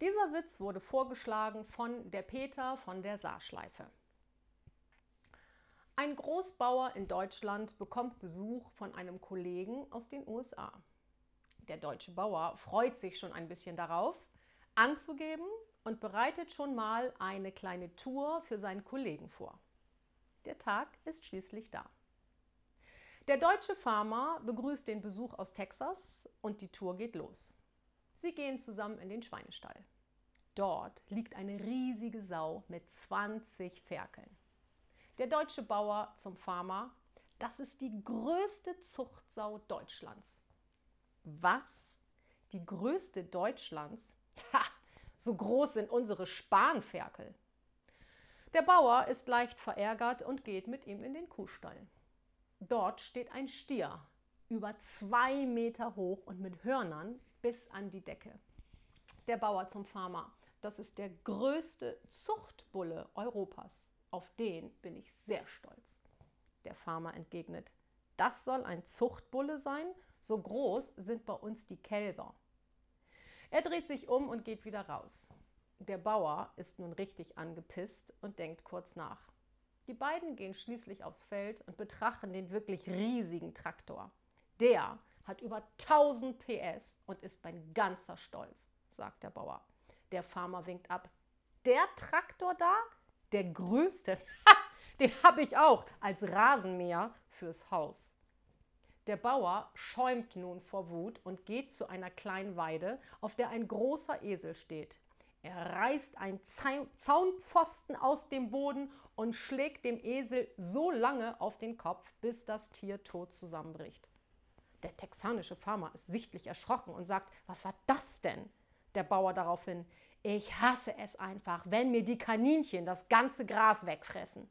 Dieser Witz wurde vorgeschlagen von der Peter von der Saarschleife. Ein Großbauer in Deutschland bekommt Besuch von einem Kollegen aus den USA. Der deutsche Bauer freut sich schon ein bisschen darauf, anzugeben und bereitet schon mal eine kleine Tour für seinen Kollegen vor. Der Tag ist schließlich da. Der deutsche Farmer begrüßt den Besuch aus Texas und die Tour geht los. Sie gehen zusammen in den Schweinestall. Dort liegt eine riesige Sau mit 20 Ferkeln. Der deutsche Bauer zum Farmer, das ist die größte Zuchtsau Deutschlands. Was? Die größte Deutschlands? Ha, so groß sind unsere Spanferkel. Der Bauer ist leicht verärgert und geht mit ihm in den Kuhstall. Dort steht ein Stier, über zwei Meter hoch und mit Hörnern bis an die Decke. Der Bauer zum Farmer, das ist der größte Zuchtbulle Europas. Auf den bin ich sehr stolz. Der Farmer entgegnet, das soll ein Zuchtbulle sein? So groß sind bei uns die Kälber. Er dreht sich um und geht wieder raus. Der Bauer ist nun richtig angepisst und denkt kurz nach. Die beiden gehen schließlich aufs Feld und betrachten den wirklich riesigen Traktor. Der hat über 1000 PS und ist mein ganzer Stolz, sagt der Bauer. Der Farmer winkt ab. Der Traktor da? Der größte? den habe ich auch als Rasenmäher fürs Haus. Der Bauer schäumt nun vor Wut und geht zu einer kleinen Weide, auf der ein großer Esel steht. Er reißt einen Zaunpfosten aus dem Boden und schlägt dem Esel so lange auf den Kopf, bis das Tier tot zusammenbricht. Der texanische Farmer ist sichtlich erschrocken und sagt, was war das denn? Der Bauer daraufhin, ich hasse es einfach, wenn mir die Kaninchen das ganze Gras wegfressen.